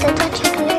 Don't touch you.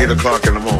eight o'clock in the morning.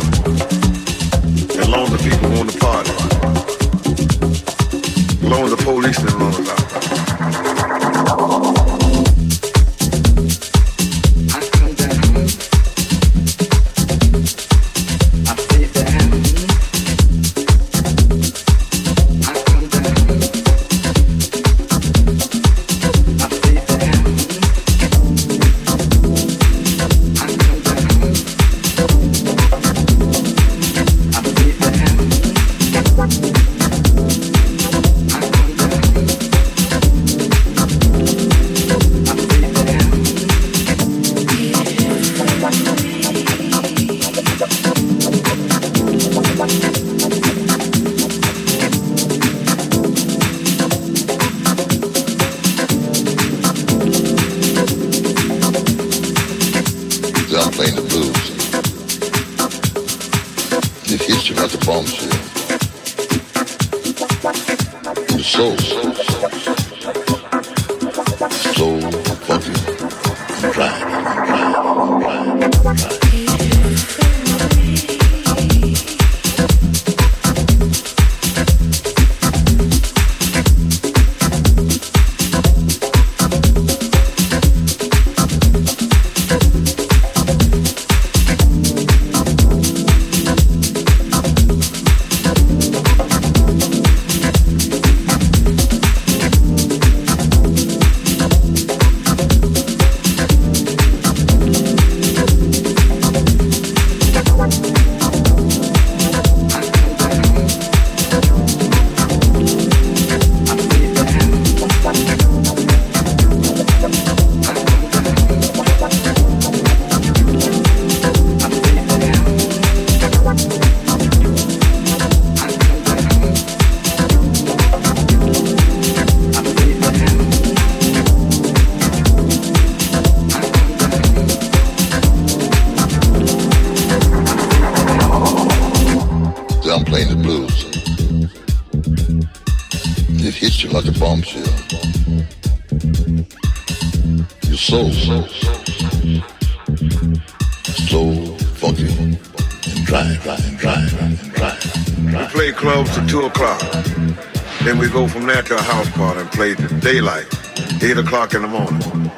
Daylight, 8 o'clock in the morning.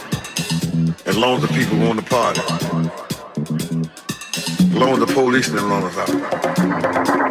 As long as the people want to party. As long as the police didn't run us out.